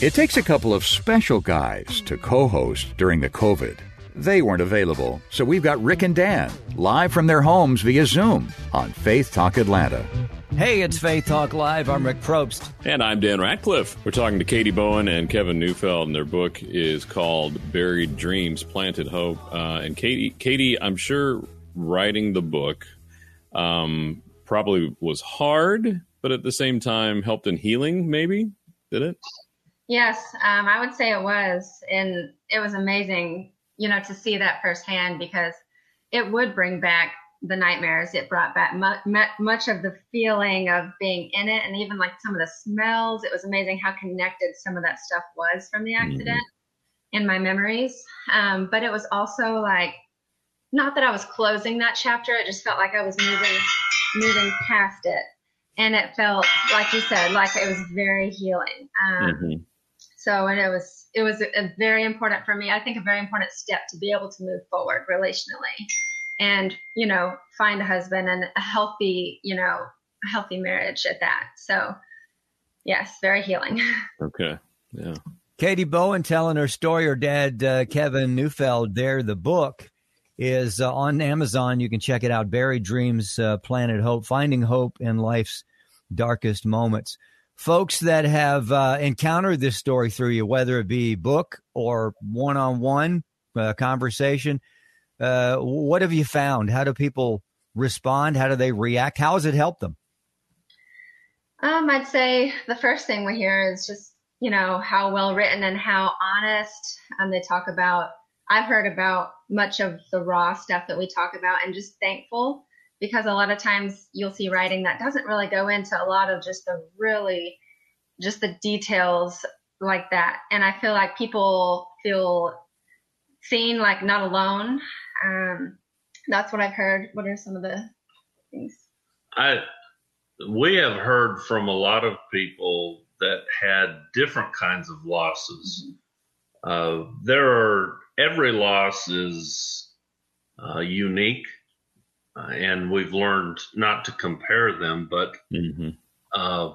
It takes a couple of special guys to co host during the COVID. They weren't available, so we've got Rick and Dan live from their homes via Zoom on Faith Talk Atlanta. Hey, it's Faith Talk Live. I'm Rick Probst. And I'm Dan Ratcliffe. We're talking to Katie Bowen and Kevin Neufeld, and their book is called Buried Dreams, Planted Hope. Uh, and Katie, Katie, I'm sure writing the book um, probably was hard, but at the same time helped in healing, maybe? Did it? Yes, um, I would say it was. And it was amazing, you know, to see that firsthand because it would bring back the nightmares. It brought back mu- much of the feeling of being in it and even like some of the smells. It was amazing how connected some of that stuff was from the mm-hmm. accident mm-hmm. in my memories. Um, but it was also like, not that I was closing that chapter, it just felt like I was moving, moving past it. And it felt, like you said, like it was very healing. Um, mm-hmm. So, and it was it was a, very important for me. I think a very important step to be able to move forward relationally, and you know, find a husband and a healthy, you know, healthy marriage at that. So, yes, very healing. Okay, yeah. Katie Bowen telling her story. Her dad, uh, Kevin Neufeld, there. The book is uh, on Amazon. You can check it out. Buried Dreams, uh, Planted Hope, Finding Hope in Life's Darkest Moments folks that have uh, encountered this story through you, whether it be book or one on one conversation. Uh, what have you found? How do people respond? How do they react? How has it helped them? Um, I'd say the first thing we hear is just, you know, how well written and how honest um, they talk about. I've heard about much of the raw stuff that we talk about and just thankful because a lot of times you'll see writing that doesn't really go into a lot of just the really just the details like that. And i feel like people feel seen like not alone. Um, that's what i've heard. What are some of the things? I we have heard from a lot of people that had different kinds of losses. Mm-hmm. uh, there are every loss is uh, unique uh, and we've learned not to compare them. But mm-hmm. uh,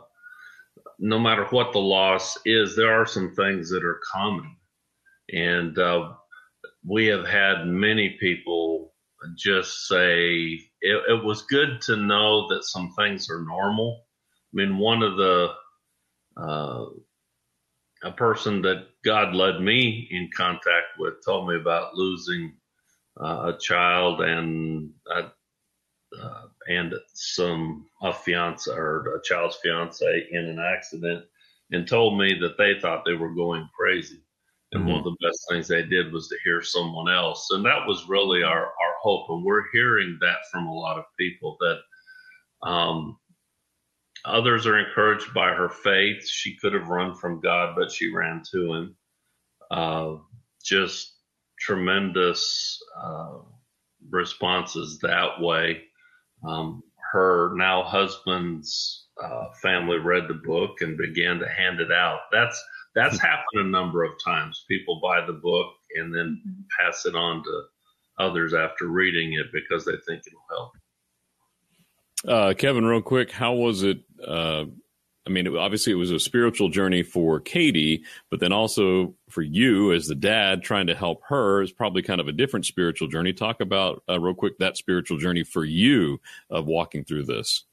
no matter what the loss is, there are some things that are common, and uh, we have had many people just say it, it, was good to know that some things are normal. I mean, one of the uh, a person that God led me in contact with told me about losing uh, a child and uh, uh, and some a fiance or a child's fiance in an accident and told me that they thought they were going crazy. And mm-hmm. one of the best things they did was to hear someone else. And that was really our, our hope. And we're hearing that from a lot of people that um, others are encouraged by her faith. She could have run from God, but she ran to him. Uh, just tremendous uh, responses that way. Um, her now husband's uh, family read the book and began to hand it out. That's that's happened a number of times. People buy the book and then mm-hmm. pass it on to others after reading it because they think it'll help. Uh, Kevin, real quick, how was it uh, I mean, obviously it was a spiritual journey for Katie, but then also for you as the dad trying to help her is probably kind of a different spiritual journey. Talk about uh, real quick that spiritual journey for you of walking through this.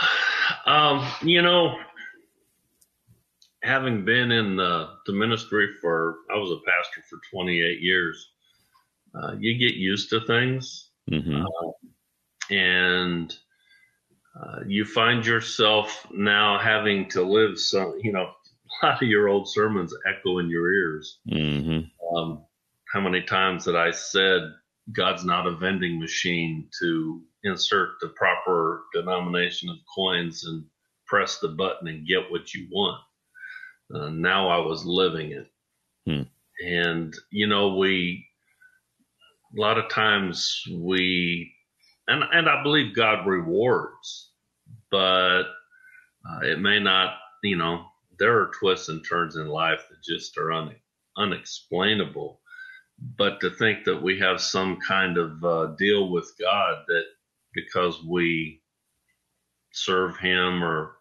Um, you know, having been in the, the ministry for, I was a pastor for 28 years. Uh, you get used to things. Mm-hmm. Uh, and uh, you find yourself now having to live some, you know, a lot of your old sermons echo in your ears. Mm-hmm. Um, how many times that I said, God's not a vending machine to insert the proper denomination of coins and press the button and get what you want. Uh, now I was living it. Hmm. And, you know, we, a lot of times we, and, and I believe God rewards, but uh, it may not, you know, there are twists and turns in life that just are un, unexplainable. But to think that we have some kind of uh, deal with God that because we serve Him or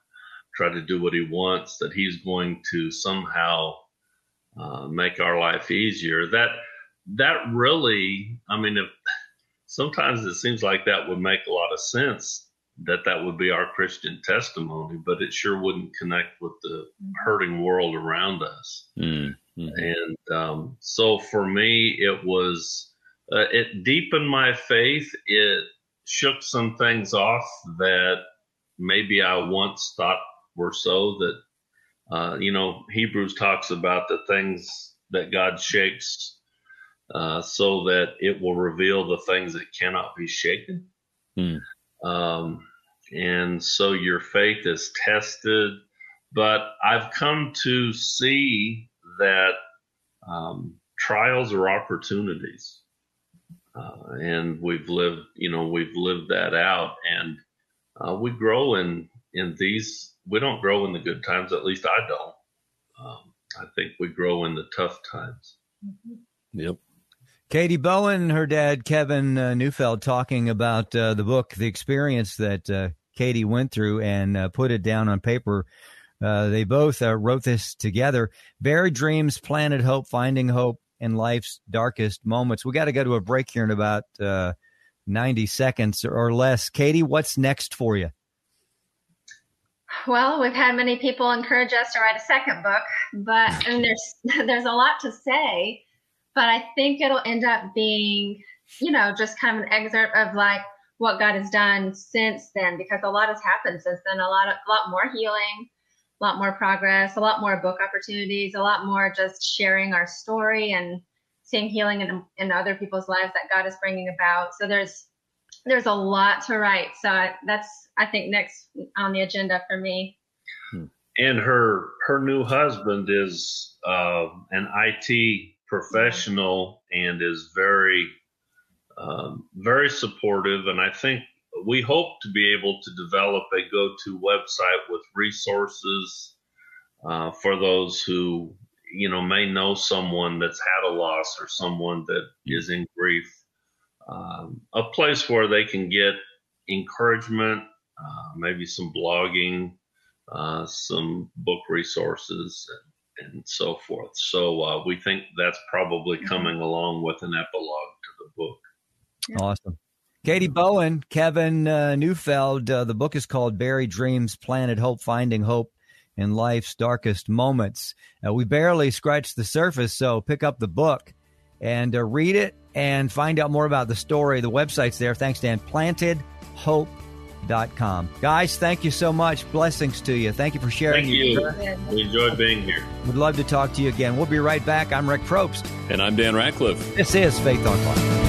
try to do what He wants, that He's going to somehow uh, make our life easier. That that really, I mean, if sometimes it seems like that would make a lot of sense that that would be our Christian testimony, but it sure wouldn't connect with the hurting world around us. Mm-hmm. And um, so for me, it was uh, it deepened my faith. It shook some things off that maybe I once thought were so. That uh, you know, Hebrews talks about the things that God shakes uh, so that it will reveal the things that cannot be shaken. Mm. Um, and so your faith is tested. But I've come to see that um, trials are opportunities, uh, and we've lived, you know, we've lived that out, and uh, we grow in in these. We don't grow in the good times, at least I don't. Um, I think we grow in the tough times. Yep. Katie Bowen, her dad Kevin uh, Neufeld, talking about uh, the book, the experience that uh, Katie went through and uh, put it down on paper. Uh, they both uh, wrote this together. Buried Dreams, Planted Hope, Finding Hope in Life's Darkest Moments. We got to go to a break here in about 90 seconds or less. Katie, what's next for you? Well, we've had many people encourage us to write a second book, but and there's there's a lot to say, but I think it'll end up being, you know, just kind of an excerpt of like what God has done since then, because a lot has happened since then. A lot, of, a lot more healing, a lot more progress, a lot more book opportunities, a lot more just sharing our story and seeing healing in, in other people's lives that God is bringing about. So there's there's a lot to write. So that's I think next on the agenda for me. Hmm. And her her new husband is uh, an IT professional and is very um, very supportive, and I think we hope to be able to develop a go-to website with resources uh, for those who you know may know someone that's had a loss or someone that is in grief. Um, a place where they can get encouragement, uh, maybe some blogging, uh, some book resources, and, and so forth. So uh, we think that's probably coming along with an epilogue to the book. Awesome. Katie Bowen, Kevin uh, Neufeld. Uh, the book is called Buried Dreams, Planted Hope, Finding Hope in Life's Darkest Moments. Uh, we barely scratched the surface, so pick up the book and uh, read it and find out more about the story. The website's there. Thanks, Dan. PlantedHope.com. Guys, thank you so much. Blessings to you. Thank you for sharing. Thank you. We enjoyed being here. We'd love to talk to you again. We'll be right back. I'm Rick Probst. And I'm Dan Ratcliffe. This is Faith on Fire.